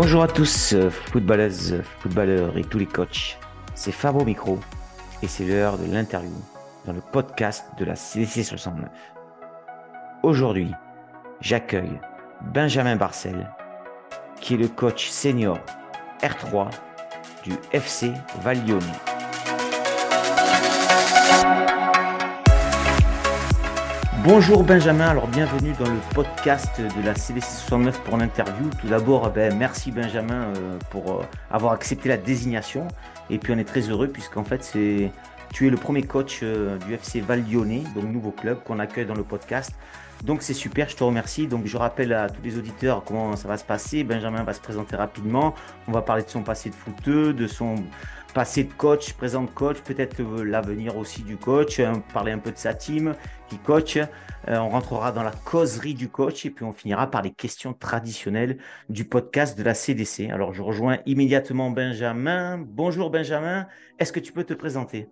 Bonjour à tous, euh, footballeuses, footballeurs et tous les coachs. C'est Fabo Micro et c'est l'heure de l'interview dans le podcast de la CDC 69. Aujourd'hui, j'accueille Benjamin Barcel, qui est le coach senior R3 du FC val Bonjour Benjamin, alors bienvenue dans le podcast de la CDC69 pour l'interview. Tout d'abord, ben, merci Benjamin euh, pour euh, avoir accepté la désignation. Et puis on est très heureux puisqu'en fait c'est tu es le premier coach euh, du FC Val Lyonnais, donc nouveau club qu'on accueille dans le podcast. Donc c'est super, je te remercie. Donc je rappelle à tous les auditeurs comment ça va se passer. Benjamin va se présenter rapidement. On va parler de son passé de footeux, de son passé de coach, présent de coach, peut-être l'avenir aussi du coach, hein, parler un peu de sa team qui coach. Euh, on rentrera dans la causerie du coach et puis on finira par les questions traditionnelles du podcast de la CDC. Alors je rejoins immédiatement Benjamin. Bonjour Benjamin, est-ce que tu peux te présenter?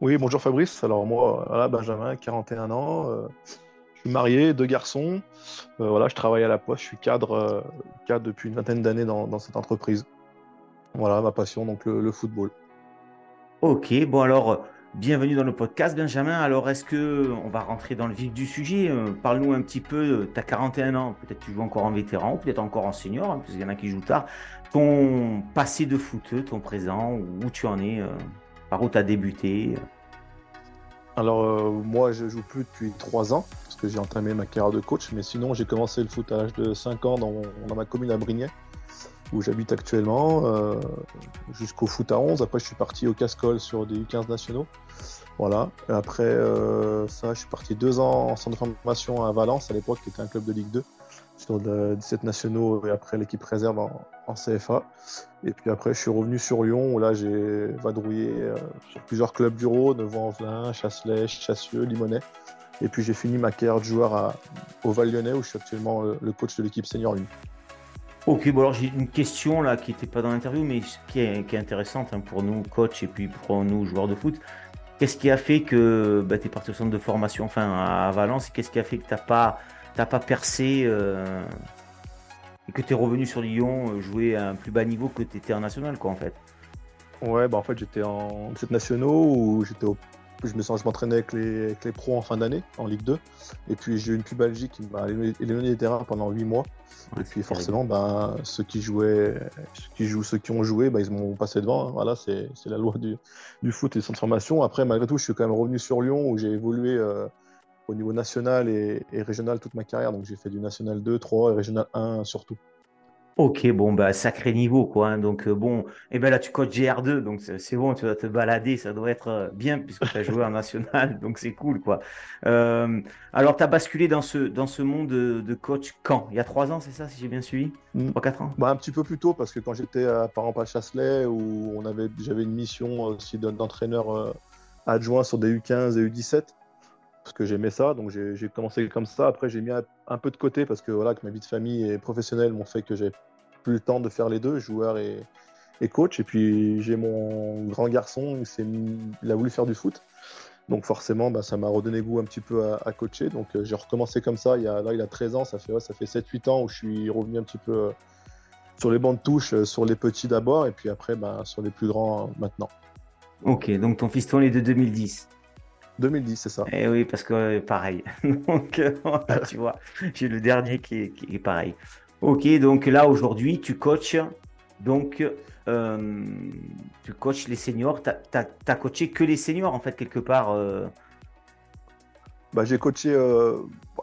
Oui, bonjour Fabrice. Alors moi, Benjamin, 41 ans. Euh, je suis marié, deux garçons. Euh, voilà, je travaille à la poste, je suis cadre, cadre depuis une vingtaine d'années dans cette entreprise. Voilà ma passion, donc le, football. Ok, bon alors, bienvenue dans le podcast, Benjamin. Alors, est-ce que on va rentrer dans le vif du sujet? Euh, Parle-nous un petit peu, tu as 41 ans, peut-être tu joues encore en vétéran, ou peut-être encore en senior, hein, parce qu'il y en a qui jouent tard. Ton passé de footeux, ton présent, où tu en es, euh, par où tu as débuté alors euh, moi je joue plus depuis 3 ans parce que j'ai entamé ma carrière de coach mais sinon j'ai commencé le foot à l'âge de 5 ans dans, dans ma commune à Brignais où j'habite actuellement, euh, jusqu'au foot à 11. Après, je suis parti au Cascol sur des U15 nationaux. Voilà. Après euh, ça, je suis parti deux ans en centre de formation à Valence, à l'époque, qui était un club de Ligue 2, sur 17 nationaux et après l'équipe réserve en, CFA. Et puis après, je suis revenu sur Lyon, où là, j'ai vadrouillé euh, sur plusieurs clubs du Rhône, Vaux-en-Velin, Chasselet, Chassieux, Limonest. Et puis j'ai fini ma carrière de joueur au Val-Lyonnais, où je suis actuellement le coach de l'équipe senior 1. Ok, bon alors j'ai une question là qui n'était pas dans l'interview, mais qui est, intéressante hein, pour nous, coach, et puis pour nous, joueurs de foot. Qu'est-ce qui a fait que bah, tu es parti au centre de formation enfin, à Valence Qu'est-ce qui a fait que tu n'as pas, pas percé euh, et que tu es revenu sur Lyon euh, jouer à un plus bas niveau que tu étais en national, quoi, en fait? Ouais, bah en fait, j'étais en 7 nationaux où j'étais au je me sens, je m'entraînais avec les, avec les pros en fin d'année, en Ligue 2. Et puis j'ai eu une pubalgie qui m'a éloigné des terrains pendant 8 mois. et puis forcément, ben, ceux qui jouaient, ceux qui jouent, ceux qui ont joué, ben, ils m'ont passé devant. Hein. Voilà, c'est la loi du, du, foot et de formation. Après, malgré tout, je suis quand même revenu sur Lyon où j'ai évolué euh, au niveau national et, et, régional toute ma carrière. Donc j'ai fait du national 2, 3 et régional 1 surtout. Ok, bon, bah, sacré niveau, quoi. Hein. donc, euh, bon, et ben là, tu coaches GR2, donc c'est bon, tu vas te balader, ça doit être euh, bien, puisque tu as joué en national, donc c'est cool, quoi. Euh, alors, tu as basculé dans ce, dans ce monde de, coach quand? Il y a trois ans, c'est ça, si j'ai bien suivi? Mmh. Trois, quatre ans? Bah, Un petit peu plus tôt, parce que quand j'étais, par exemple, à Chasselet, où j'avais une mission aussi d'entraîneur adjoint sur des U15 et U17, parce que j'aimais ça, donc j'ai commencé comme ça. Après, j'ai mis un, peu de côté parce que voilà, que ma vie de famille et professionnelle m'ont fait que j'ai plus le temps de faire les deux, joueur et, coach. Et puis j'ai mon grand garçon, il, a voulu faire du foot. Donc forcément, bah, ça m'a redonné goût un petit peu à, coacher. Donc euh, j'ai recommencé comme ça. Il a, là, il a 13 ans, ça fait, ça fait 7-8 ans où je suis revenu un petit peu euh, sur les bancs de touche, euh, sur les petits d'abord, et puis après bah, sur les plus grands maintenant. Ok, donc ton fiston est de 2010 2010, c'est ça. Eh oui, parce que pareil. donc, tu vois, j'ai le dernier qui est, pareil. Ok, donc là aujourd'hui, tu coaches donc euh, tu coaches les seniors. Tu as, coaché que les seniors en fait quelque part. Euh. Bah, j'ai coaché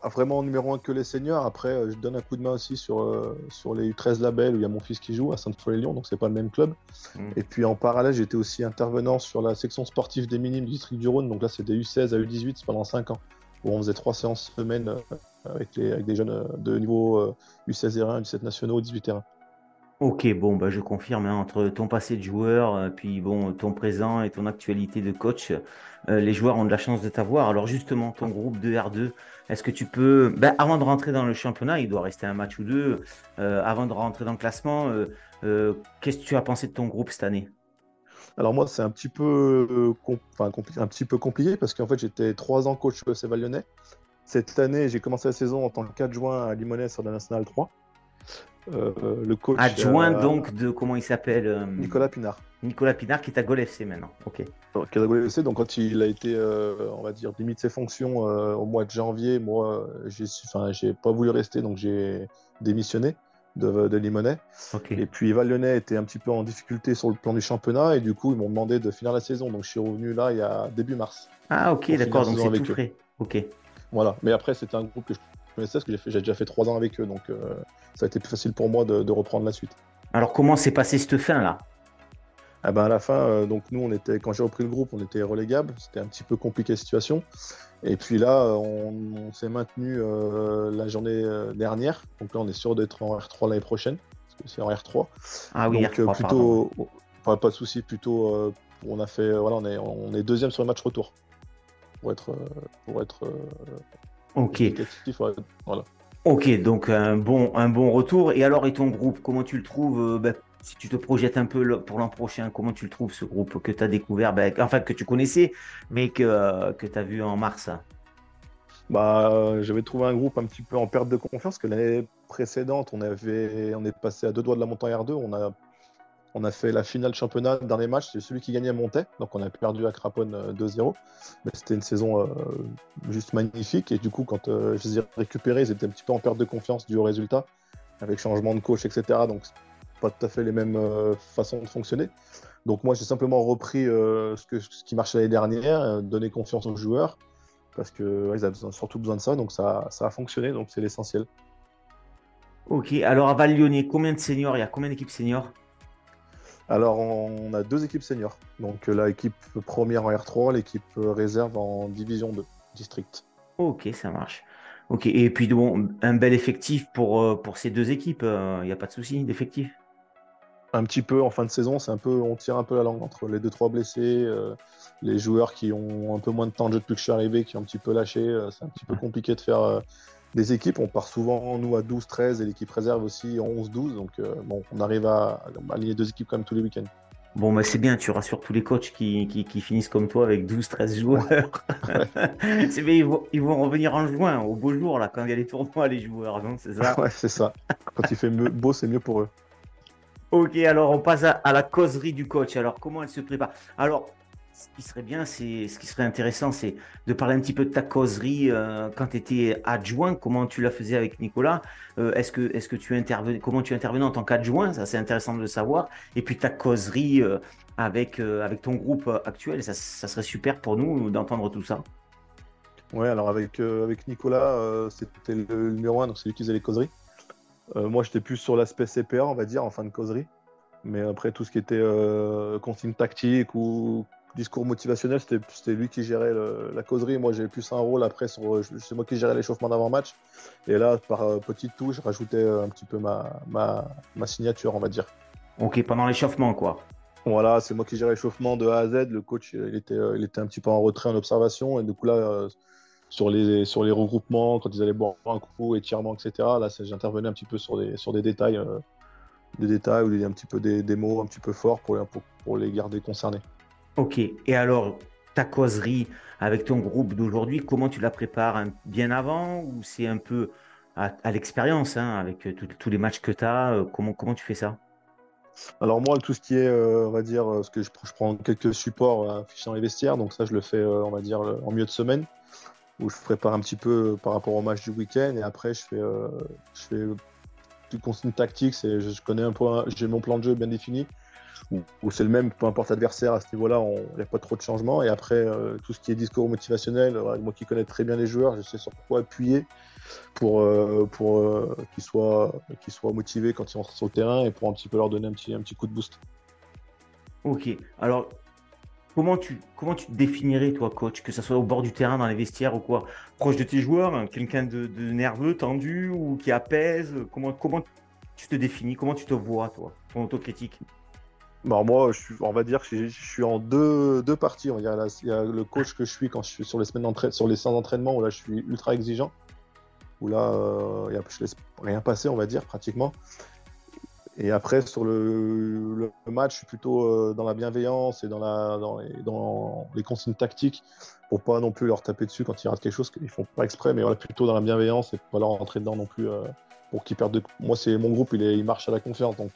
euh, vraiment numéro un que les seniors. Après, je donne un coup de main aussi sur, sur les U13 labels où il y a mon fils qui joue à Sainte-Foy-Lyon, donc c'est pas le même club. Mmh. Et puis en parallèle, j'étais aussi intervenant sur la section sportive des minimes du district du Rhône. Donc là, c'est des U16 à U18 pendant 5 ans où on faisait trois séances semaine avec, les, avec des jeunes de niveau U16 R1, U17 nationaux, 18 terrains. Ok, bon, bah, je confirme, hein, entre ton passé de joueur, euh, puis bon, ton présent et ton actualité de coach, euh, les joueurs ont de la chance de t'avoir. Alors justement, ton groupe de R2, est-ce que tu peux, ben, avant de rentrer dans le championnat, il doit rester un match ou deux, euh, avant de rentrer dans le classement, qu'est-ce que tu as pensé de ton groupe cette année? Alors moi, c'est un petit peu, compliqué parce qu'en fait, j'étais trois ans coach au Lyonnais. Cette année, j'ai commencé la saison en tant qu'adjoint à Limonest sur la Nationale 3. Le coach. Adjoint donc de comment il s'appelle Nicolas Pinard. Nicolas Pinard qui est à Gol FC maintenant. Ok. Qui est à Gol FC, donc quand il a été, on va dire, limite ses fonctions au mois de janvier, moi, j'ai, enfin, j'ai pas voulu rester, donc j'ai démissionné de, de Limonest. Et puis Val Lyonnais était un petit peu en difficulté sur le plan du championnat et du coup ils m'ont demandé de finir la saison. Donc je suis revenu là il y a début mars. Ah ok d'accord donc c'est tout frais. Ok. Voilà mais après c'était un groupe que je connaissais parce que j'ai déjà fait trois ans avec eux donc euh, ça a été plus facile pour moi de, reprendre la suite. Alors comment s'est passé cette fin là? Ah ben à la fin, euh, donc nous, on était, quand j'ai repris le groupe, on était relégable. C'était un petit peu compliqué la situation. Et puis là, on, s'est maintenu euh, la journée dernière. Donc là, on est sûr d'être en R3 l'année prochaine, parce que c'est en R3. Ah oui, Donc R3, plutôt, pas, pas, de souci, plutôt, on a fait, voilà, on est, on est deuxième sur le match retour pour être, pour être. Ok. Voilà. Ok, donc un bon, un bon retour. Et alors, et ton groupe, comment tu le trouves ben, si tu te projettes un peu pour l'an prochain, comment tu le trouves ce groupe que tu as découvert, ben, enfin que tu connaissais, mais que, euh, que tu as vu en mars bah, J'avais trouvé un groupe un petit peu en perte de confiance, que l'année précédente, on, avait, on est passé à deux doigts de la montagne R2, on a, on a fait la finale championnat, dernier match, c'est celui qui gagnait montait, donc on a perdu à Craponne 2-0, euh, mais c'était une saison euh, juste magnifique, et du coup, quand je les ai récupérés, ils étaient un petit peu en perte de confiance du résultat, avec changement de coach, etc. Donc pas tout à fait les mêmes euh, façons de fonctionner. Donc moi, j'ai simplement repris euh, ce, qui marchait l'année dernière, euh, donner confiance aux joueurs, parce qu'ils ouais, avaient surtout besoin de ça, donc ça, ça a fonctionné, donc c'est l'essentiel. Ok, alors à Val-Lyonnais, combien de seniors? Il y a combien d'équipes seniors? Alors on a deux équipes seniors, donc l'équipe première en R3, l'équipe réserve en Division 2, District. Ok, ça marche. Ok, et puis bon, un bel effectif pour, pour ces deux équipes, il n'y a pas de souci d'effectif? Un petit peu en fin de saison, c'est un peu, on tire un peu la langue entre les deux trois blessés, euh, les joueurs qui ont un peu moins de temps de jeu depuis que je suis arrivé, qui ont un petit peu lâché. Euh, c'est un petit peu compliqué de faire euh, des équipes. On part souvent nous à 12-13 et l'équipe réserve aussi en 11-12. Donc bon, on arrive à, aligner deux équipes quand même tous les week-ends. Bon, bah c'est bien, tu rassures tous les coachs qui, qui, finissent comme toi avec 12-13 joueurs. c'est bien, ils vont, ils vont, revenir en juin, au beau jour, là, quand il y a les tournois, les joueurs, non C'est ça? Ouais, c'est ça. Quand il fait beau, c'est mieux pour eux. Ok, alors on passe à, la causerie du coach. Alors, comment elle se prépare? Alors, ce qui serait bien, c'est ce qui serait intéressant, c'est de parler un petit peu de ta causerie euh, quand tu étais adjoint, comment tu la faisais avec Nicolas. Euh, est-ce que, est-ce que tu intervenais, comment tu intervenais en tant qu'adjoint Ça, c'est intéressant de le savoir. Et puis ta causerie euh, avec, avec ton groupe actuel, ça, serait super pour nous d'entendre tout ça. Ouais, alors avec, avec Nicolas, c'était le numéro un, donc c'est lui qui faisait les causeries. Moi, j'étais plus sur l'aspect CPA, on va dire, en fin de causerie. Mais après, tout ce qui était consigne tactique ou discours motivationnel, c'était lui qui gérait la causerie. Moi, j'avais plus un rôle après, c'est moi qui gérais l'échauffement d'avant-match. Et là, par euh, petite touche, rajoutais un petit peu ma, ma, ma signature, on va dire. Ok, pendant l'échauffement, quoi. Voilà, c'est moi qui gérais l'échauffement de A à Z. Le coach, il était, il était un petit peu en retrait, en observation. Et du coup, là, sur les, sur les regroupements, quand ils allaient boire un coup, étirement, etc. Là, j'intervenais un petit peu sur des, sur des détails, euh, des détails ou des, un petit peu des, des, mots un petit peu forts pour, pour, pour, les garder concernés. Ok. Et alors, ta causerie avec ton groupe d'aujourd'hui, comment tu la prépares Bien avant ou c'est un peu à, l'expérience, hein, avec euh, tous les matchs que tu as euh, comment, comment tu fais ça? Alors moi, tout ce qui est, on va dire, ce que je, prends quelques supports affichant les vestiaires, donc ça je le fais, on va dire, en milieu de semaine où je prépare un petit peu par rapport au match du week-end et après je fais, euh, je fais du consigne tactique, je, connais un peu, j'ai mon plan de jeu bien défini, où, c'est le même, peu importe l'adversaire à ce niveau-là, il n'y a pas trop de changements. Et après, euh, tout ce qui est discours motivationnel, moi qui connais très bien les joueurs, je sais sur quoi appuyer pour, euh, pour qu'ils soient, soient motivés quand ils rentrent sur le terrain et pour un petit peu leur donner un petit, un petit coup de boost. Ok, alors Comment tu, comment tu te définirais, toi, coach, que ce soit au bord du terrain, dans les vestiaires ou quoi? Proche de tes joueurs, hein, quelqu'un de, nerveux, tendu ou qui apaise? Comment, comment tu te définis? Comment tu te vois, toi, ton autocritique? Bah, moi, je suis, on va dire que je, suis en deux, deux parties. il y a le coach que je suis quand je suis sur les semaines sur les séances d'entraînement où là je suis ultra exigeant, où là euh, je laisse rien passer, on va dire pratiquement. Et après, sur le, match, je suis plutôt euh, dans la bienveillance et dans, les, consignes tactiques pour pas non plus leur taper dessus quand ils ratent quelque chose, qu'ils font pas exprès, mais voilà, plutôt dans la bienveillance et pas leur rentrer dedans non plus euh, pour qu'ils perdent. Moi, c'est mon groupe, il, est, il marche à la confiance. Donc,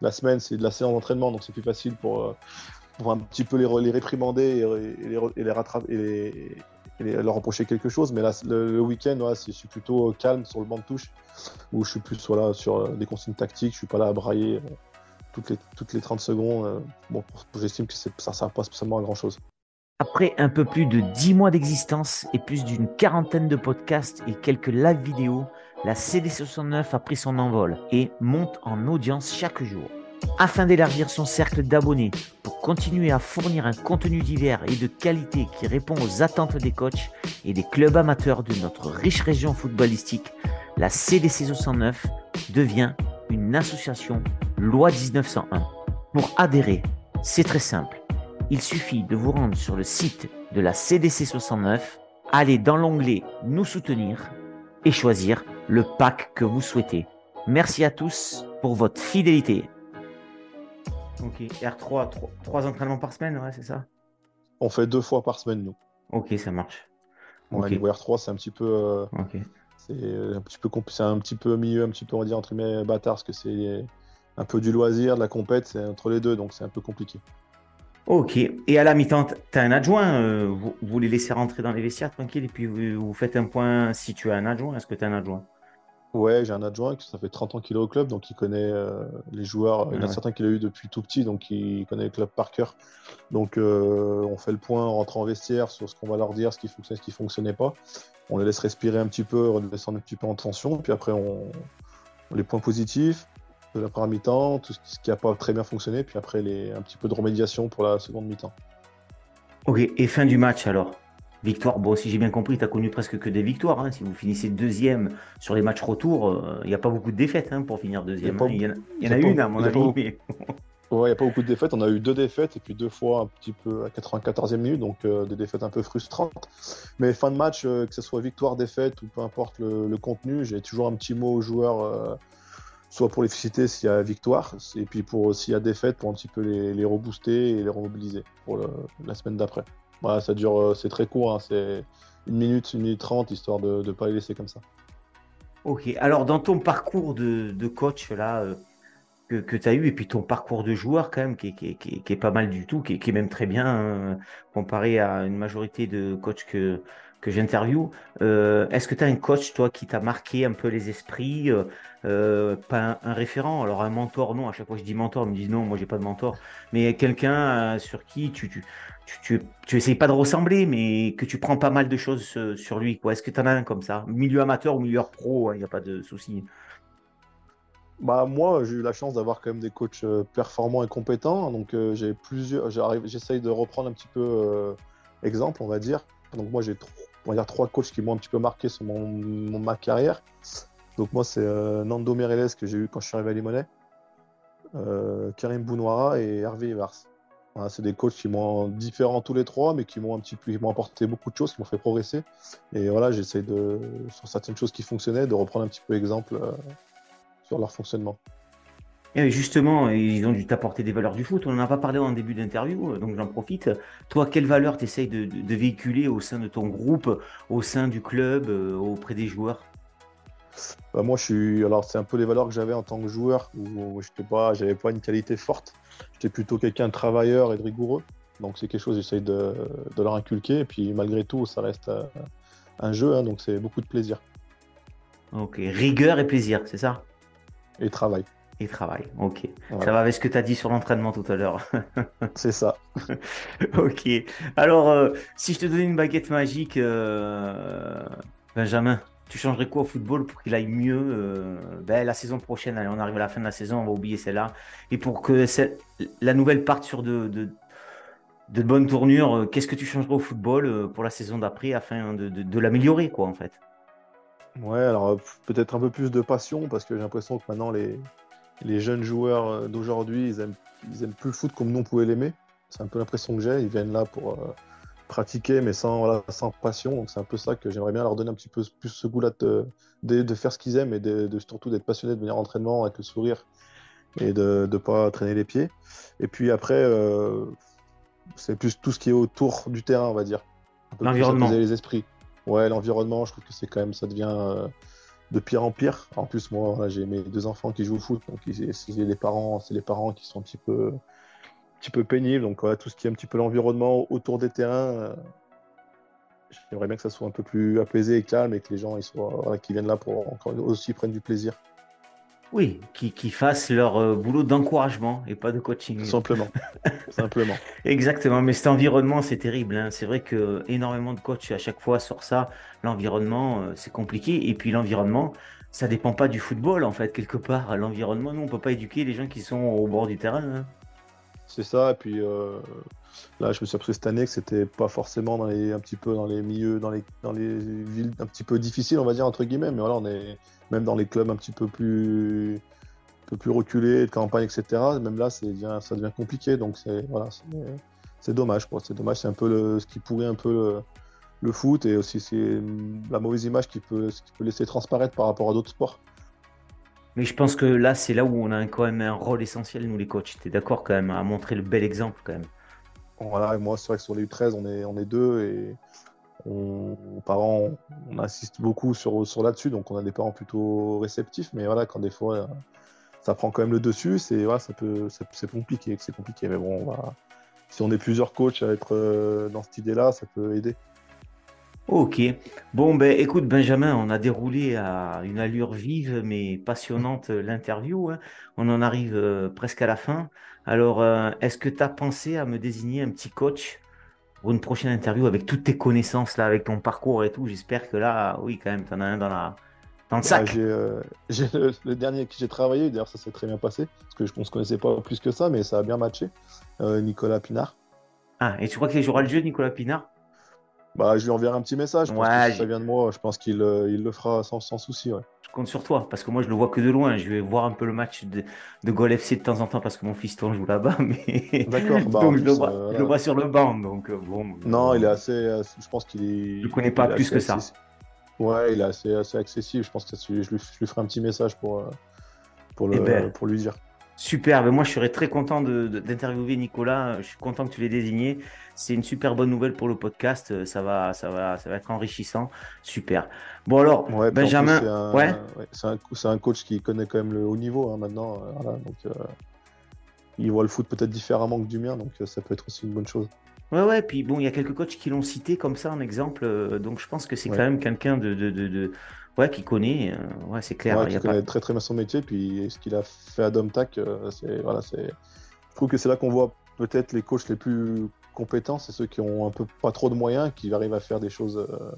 la semaine, c'est de la séance d'entraînement, donc c'est plus facile pour, pour un petit peu les, les réprimander et, les, et les rattraper et, leur reprocher quelque chose. Mais là, le, week-end, ouais, je suis plutôt calme sur le banc de touche, où je suis plus voilà, sur des consignes tactiques, je suis pas là à brailler toutes les, toutes les 30 secondes. Euh, bon, j'estime que ça ne sert pas spécialement à grand chose. Après un peu plus de 10 mois d'existence et plus d'une quarantaine de podcasts et quelques live vidéo, la CD69 a pris son envol et monte en audience chaque jour. Afin d'élargir son cercle d'abonnés pour continuer à fournir un contenu divers et de qualité qui répond aux attentes des coachs et des clubs amateurs de notre riche région footballistique, la CDC69 devient une association loi 1901. Pour adhérer, c'est très simple. Il suffit de vous rendre sur le site de la CDC 69, aller dans l'onglet Nous soutenir et choisir le pack que vous souhaitez. Merci à tous pour votre fidélité. Ok, R3, 3, entraînements par semaine, ouais, c'est ça? On fait deux fois par semaine, nous. Ok, ça marche. Okay. R3, c'est un petit peu. Euh, c'est un petit peu c'est un petit peu milieu, un petit peu on va dire entre mes bâtards, parce que c'est un peu du loisir, de la compète, c'est entre les deux, donc c'est un peu compliqué. Ok. Et à la mi-temps, tu as un adjoint, euh, vous, les laissez rentrer dans les vestiaires tranquille, et puis vous, faites un point si tu as un adjoint. Est-ce que tu as un adjoint? Ouais, j'ai un adjoint qui ça fait 30 ans qu'il est au club, donc il connaît euh, les joueurs. il y en a certains qu'il a eu depuis tout petit, donc il connaît le club par cœur. Donc euh, on fait le point en rentrant en vestiaire sur ce qu'on va leur dire, ce qui fonctionnait, ce qui fonctionnait pas on les laisse respirer un petit peu, redescendre un petit peu en tension, puis après on, les points positifs de la première mi-temps, tout ce qui n'a pas très bien fonctionné, puis après les, un petit peu de remédiation pour la seconde mi-temps. Ok, et fin du match alors? Victoire, bon, si j'ai bien compris, tu as connu presque que des victoires. Hein. Si vous finissez deuxième sur les matchs retour, il euh, n'y a pas beaucoup de défaites hein, pour finir deuxième. Il y, hein. en a, une, à mon avis. Ouais, il n'y a pas beaucoup de défaites. On a eu deux défaites et puis deux fois un petit peu à 94e minute, donc euh, des défaites un peu frustrantes. Mais fin de match, euh, que ce soit victoire, défaite ou peu importe le, contenu, j'ai toujours un petit mot aux joueurs, soit pour les féliciter s'il y a victoire, et puis pour s'il y a défaite, pour un petit peu les, rebooster et les remobiliser pour la semaine d'après. Voilà, ça dure, c'est très court, hein, c'est une minute, une minute trente, histoire de ne pas les laisser comme ça. Ok, alors dans ton parcours de, de coach, là, que, tu as eu, et puis ton parcours de joueur quand même, qui, est pas mal du tout, qui, est même très bien hein, comparé à une majorité de coachs que, que j'interviewe. Euh, est-ce que tu as un coach, toi, qui t'a marqué un peu les esprits euh, euh, Pas un, référent, alors un mentor, non, à chaque fois que je dis mentor, ils me disent non, moi j'ai pas de mentor, mais quelqu'un sur qui tu, tu, tu, tu, essayes pas de ressembler, mais que tu prends pas mal de choses sur lui. Est-ce que tu en as un comme ça? Milieu amateur ou milieu pro, il n'y a pas de souci. Bah moi, j'ai eu la chance d'avoir quand même des coachs performants et compétents. Donc j'ai plusieurs, j'essaye de reprendre un petit peu exemple, on va dire. Donc moi j'ai on va dire trois coachs qui m'ont un petit peu marqué sur mon, ma carrière. Donc moi c'est Nando Mereles que j'ai eu quand je suis arrivé à Limonest, Karim Bounoira et Hervé Evars. c'est des coachs qui m'ont différents tous les trois, mais qui m'ont un petit peu, m'ont apporté beaucoup de choses, qui m'ont fait progresser. Et voilà, j'essaie de sur certaines choses qui fonctionnaient, de reprendre un petit peu exemple leur fonctionnement. Et justement, ils ont dû t'apporter des valeurs du foot. On n'en a pas parlé en début d'interview, donc j'en profite. Toi, quelles valeurs tu essayes de, véhiculer au sein de ton groupe, au sein du club, euh, auprès des joueurs? Bah, Moi, je suis. Alors, c'est un peu les valeurs que j'avais en tant que joueur, où je pas, j'avais pas une qualité forte. J'étais plutôt quelqu'un de travailleur et de rigoureux. Donc, c'est quelque chose que j'essaye de, leur inculquer. Et puis, malgré tout, ça reste euh, un jeu, hein, donc c'est beaucoup de plaisir. Ok, rigueur et plaisir, c'est ça? Et travail. Et travail, ok. Ça va avec ce que tu as dit sur l'entraînement tout à l'heure. C'est ça. ok. Alors, euh, si je te donnais une baguette magique, euh, Benjamin, tu changerais quoi au football pour qu'il aille mieux euh, ben, la saison prochaine? Allez, on arrive à la fin de la saison, on va oublier celle-là. Et pour que la nouvelle parte sur de, de, de bonnes tournures, qu'est-ce que tu changerais au football pour la saison d'après afin de, de l'améliorer, quoi, en fait? Ouais, alors peut-être un peu plus de passion parce que j'ai l'impression que maintenant les, les jeunes joueurs euh, d'aujourd'hui, ils aiment, ils aiment plus le foot comme nous on pouvait l'aimer. C'est un peu l'impression que j'ai. Ils viennent là pour euh, pratiquer mais sans, voilà, sans passion. Donc c'est un peu ça que j'aimerais bien leur donner un petit peu plus ce goût-là de, de, faire ce qu'ils aiment et de, surtout d'être passionné de venir en entraînement avec le sourire et de ne pas traîner les pieds. Et puis après, c'est plus tout ce qui est autour du terrain, on va dire. L'environnement. les esprits. Ouais, l'environnement, je trouve que c'est quand même, ça devient, euh, de pire en pire. En plus, moi, j'ai mes deux enfants qui jouent au foot, donc c'est les parents, c'est les parents qui sont un petit peu, pénibles. Donc voilà, tout ce qui est un petit peu l'environnement autour des terrains, euh, j'aimerais bien que ça soit un peu plus apaisé et calme et que les gens qui viennent là pour encore aussi prennent du plaisir. Oui, qui, qui fassent leur euh, boulot d'encouragement et pas de coaching. Simplement. Simplement. Exactement, mais cet environnement, c'est terrible. hein. C'est vrai que énormément de coachs à chaque fois sur ça. L'environnement, euh, c'est compliqué. Et puis l'environnement, ça dépend pas du football, en fait, quelque part. L'environnement, nous, on peut pas éduquer les gens qui sont au bord du terrain. hein. C'est ça. Et puis euh, là, je me suis appris cette année que c'était pas forcément dans les, un petit peu dans les milieux, dans les, dans les villes un petit peu difficiles, on va dire entre guillemets. Mais voilà, on est même dans les clubs un petit peu plus, peu plus reculés, de campagne, etc. Même là, c'est bien, ça devient compliqué. Donc c'est voilà, c'est- dommage. C'est dommage. C'est un peu le, ce qui pourrit un peu le, le foot et aussi c'est la mauvaise image qui peut, qui peut laisser transparaître par rapport à d'autres sports. Mais je pense que là, c'est là où on a quand même un rôle essentiel, nous, les coachs. Tu es d'accord quand même à montrer le bel exemple, quand même. Voilà, moi, c'est vrai que sur les U13, on est, deux et on, parents, on insiste beaucoup sur, là-dessus, donc on a des parents plutôt réceptifs, mais voilà, quand des fois euh, ça prend quand même le dessus, c'est voilà, ça compliqué, c'est compliqué, mais bon, on si on est plusieurs coachs à être euh, dans cette idée-là, ça peut aider. Ok. Bon, ben écoute, Benjamin, on a déroulé à une allure vive mais passionnante euh, l'interview. hein. On en arrive euh, presque à la fin. Alors, euh, est-ce que tu as pensé à me désigner un petit coach pour une prochaine interview avec toutes tes connaissances, là, avec ton parcours et tout? J'espère que là, oui, quand même, tu en as un dans la... dans le Ouais, sac. j'ai euh, j'ai le, le dernier avec qui j'ai travaillé, d'ailleurs ça s'est très bien passé, parce que je ne se connaissait pas plus que ça, mais ça a bien matché. Euh, Nicolas Pinard. Ah, et tu crois qu'il jouera le jeu, Nicolas Pinard? Bah, je lui enverrai un petit message, je pense Ouais, que si ça vient de moi, je pense qu'il euh, il le fera sans, sans souci. ouais. Je compte sur toi, parce que moi, je le vois que de loin. Je vais voir un peu le match de, de Gol FC de temps en temps, parce que mon fiston joue là-bas, mais... D'accord, bah, en Donc, je le plus, vois, euh, je le vois sur le banc, donc euh, bon... Non, il est assez. je pense qu'il est. Je le connais pas plus que ça. accessi- Ouais, il est assez, assez accessible. Je pense que je lui, je lui ferai un petit message pour, pour, le, Eh ben. pour lui dire. Super, ben moi je serais très content d'interviewer Nicolas. Je suis content que tu l'aies désigné. C'est une super bonne nouvelle pour le podcast. Ça va, ça va, ça va être enrichissant. Super. Bon alors, Ouais, Benjamin, c'est un, ouais. ouais, c'est un, c'est un coach qui connaît quand même le haut niveau hein, maintenant. euh, voilà, donc, euh, il voit le foot peut-être différemment que du mien, donc euh, ça peut être aussi une bonne chose. Ouais, ouais. Puis bon, il y a quelques coachs qui l'ont cité comme ça en exemple. donc je pense que c'est quand même quelqu'un de, de, de, de- ouais, qui connaît. euh, ouais, c'est clair. Ouais, il y a pas- connaît très très bien son métier, puis ce qu'il a fait à Domtac, euh, c'est voilà, c'est. Je trouve que c'est là qu'on voit peut-être les coachs les plus compétents, c'est ceux qui ont un peu pas trop de moyens, qui arrivent à faire des choses, euh,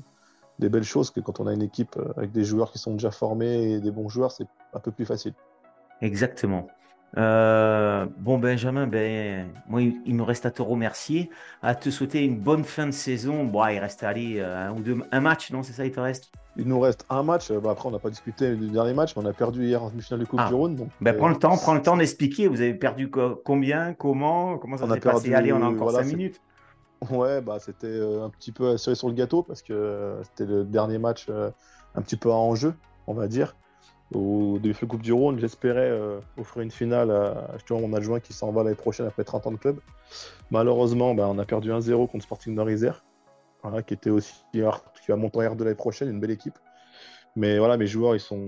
des belles choses, que quand on a une équipe avec des joueurs qui sont déjà formés et des bons joueurs, c'est un peu plus facile. Exactement. Euh, bon, Benjamin, ben, moi, il, me reste à te remercier, à te souhaiter une bonne fin de saison. Bon, il reste allez, euh, un ou deux, un match, non, c'est ça, il te reste? Il nous reste un match, euh, bah, après on n'a pas discuté du dernier match, mais on a perdu hier en demi-finale de Coupe Ah. du Rhône. Donc, Ben, euh, prends le temps, prends le temps d'expliquer. Vous avez perdu co- combien, comment, comment ça s'est passé? Allez, on a encore voilà, cinq c'est- minutes. Ouais, bah, c'était un petit peu assuré sur le gâteau parce que c'était le dernier match un petit peu à enjeu, on va dire. Au début de la Coupe du Rhône, j'espérais euh, offrir une finale à justement mon adjoint qui s'en va l'année prochaine après 30 ans de club. Malheureusement, bah, on a perdu 1-0 contre Sporting Norisère, voilà, qui était aussi qui va monter en R de l'année prochaine, une belle équipe. Mais voilà, mes joueurs, ils sont.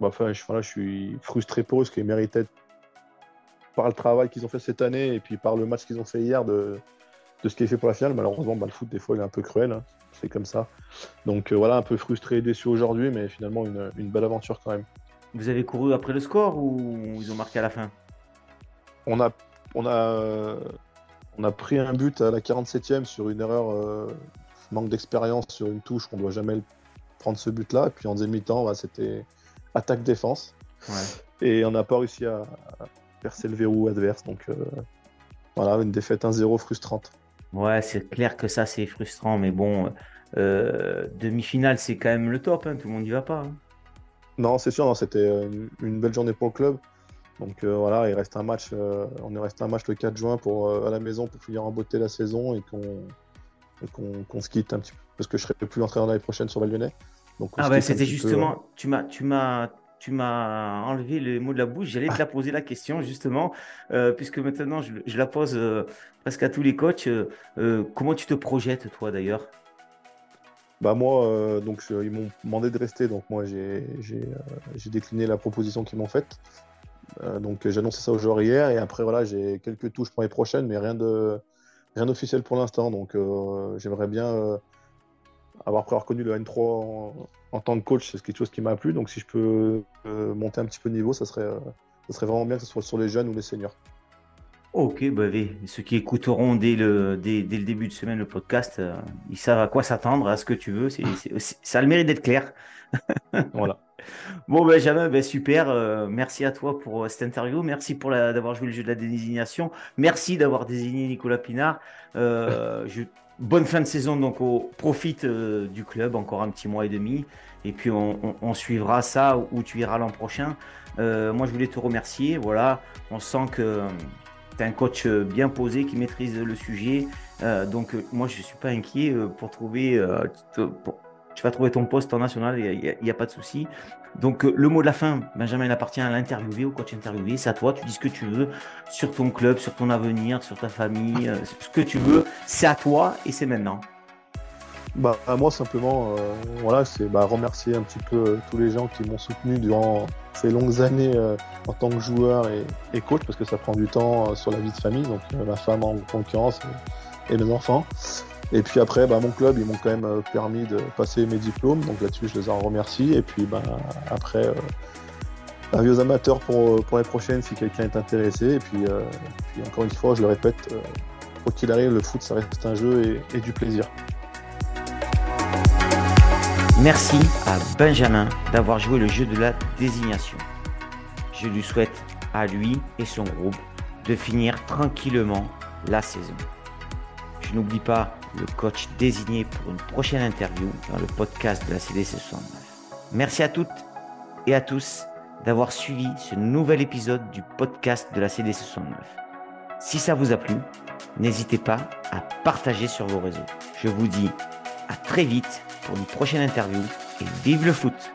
bah, Enfin, je, je suis frustré pour eux parce qu'ils méritaient par le travail qu'ils ont fait cette année et puis par le match qu'ils ont fait hier de, de ce qui est fait pour la finale. Malheureusement, bah, le foot, des fois, il est un peu cruel. hein. C'est comme ça. Donc euh, voilà, un peu frustré et déçu aujourd'hui, mais finalement, une, une belle aventure quand même. Vous avez couru après le score ou ils ont marqué à la fin? On a, on a, on a pris un but à la 47e sur une erreur, euh, manque d'expérience sur une touche. On ne doit jamais prendre ce but-là. Et puis en deuxième mi-temps, bah, c'était attaque-défense. Ouais. Et on n'a pas réussi à, à percer le verrou adverse. Donc euh, voilà, une défaite 1-0 frustrante. Ouais, c'est clair que ça, c'est frustrant, mais bon, euh, demi-finale, c'est quand même le top, hein, tout le monde n'y va pas. hein. Non, c'est sûr, c'était euh, une, une belle journée pour le club. Donc euh, voilà, il reste un match, euh, on est resté un match le 4 juin pour, euh, à la maison pour finir en beauté la saison et qu'on qu'on se quitte un petit peu parce que je serai plus entraîneur l'année prochaine sur Val Lyonnais. Donc Ah ben un c'était petit peu, justement, tu m'as, tu m'as, enlevé le mot de la bouche. J'allais te la poser la question justement, euh, puisque maintenant je, je la pose euh, presque à tous les coachs. Euh, euh, comment tu te projettes toi d'ailleurs? bah moi, donc ils m'ont demandé de rester, donc moi j'ai décliné la proposition qu'ils m'ont faite. donc j'ai annoncé ça aux joueurs hier, et après voilà, j'ai quelques touches pour les prochaines, mais rien de rien d'officiel pour l'instant. Donc j'aimerais bien avoir reconnu le N3 en, tant que coach, c'est quelque chose qui m'a plu. Donc si je peux euh, monter un petit peu de niveau, ça serait, euh, ça serait vraiment bien que ce soit sur les jeunes ou les seniors. Ok, bah, ceux qui écouteront dès le, dès, le début de semaine le podcast, euh, ils savent à quoi s'attendre, à ce que tu veux. C'est, ça a le mérite d'être clair. voilà. Bon, Benjamin, ben, super. merci à toi pour cette interview. Merci pour d'avoir joué le jeu de la désignation. Merci d'avoir désigné Nicolas Pinard. je bonne fin de saison, donc au profite euh, du club, encore un petit mois et demi. Et puis on, suivra ça où tu iras l'an prochain. Euh, moi, je voulais te remercier. Voilà, on sent que tu es un coach bien posé qui maîtrise le sujet. Euh, donc, moi, je ne suis pas inquiet pour trouver. Tu vas trouver ton poste en national, il n'y a, pas de souci. Donc, euh, le mot de la fin, Benjamin, il appartient à l'interviewé, au coach interviewé. C'est à toi, tu dis ce que tu veux sur ton club, sur ton avenir, sur ta famille, euh, ce que tu veux. C'est à toi et c'est maintenant. Bah, moi, simplement, euh, voilà, c'est bah, remercier un petit peu tous les gens qui m'ont soutenu durant ces longues années en tant que joueur et, coach, parce que ça prend du temps sur la vie de famille, donc ma femme en concurrence et, et mes enfants. Et puis après, bah, mon club, ils m'ont quand même euh, permis de passer mes diplômes. Donc là-dessus, je les en remercie. Et puis bah, après, euh, avis aux amateurs pour, euh, pour les prochaines si quelqu'un est intéressé. Et puis, puis, encore une fois, je le répète, quoi qu'il arrive, le foot, ça reste un jeu et du plaisir. Merci à Benjamin d'avoir joué le jeu de la désignation. Je lui souhaite à lui et son groupe de finir tranquillement la saison. Je n'oublie pas le coach désigné pour une prochaine interview dans le podcast de la CDC 69. Merci à toutes et à tous d'avoir suivi ce nouvel épisode du podcast de la CDC 69. Si ça vous a plu, n'hésitez pas à partager sur vos réseaux. Je vous dis à très vite pour une prochaine interview et vive le foot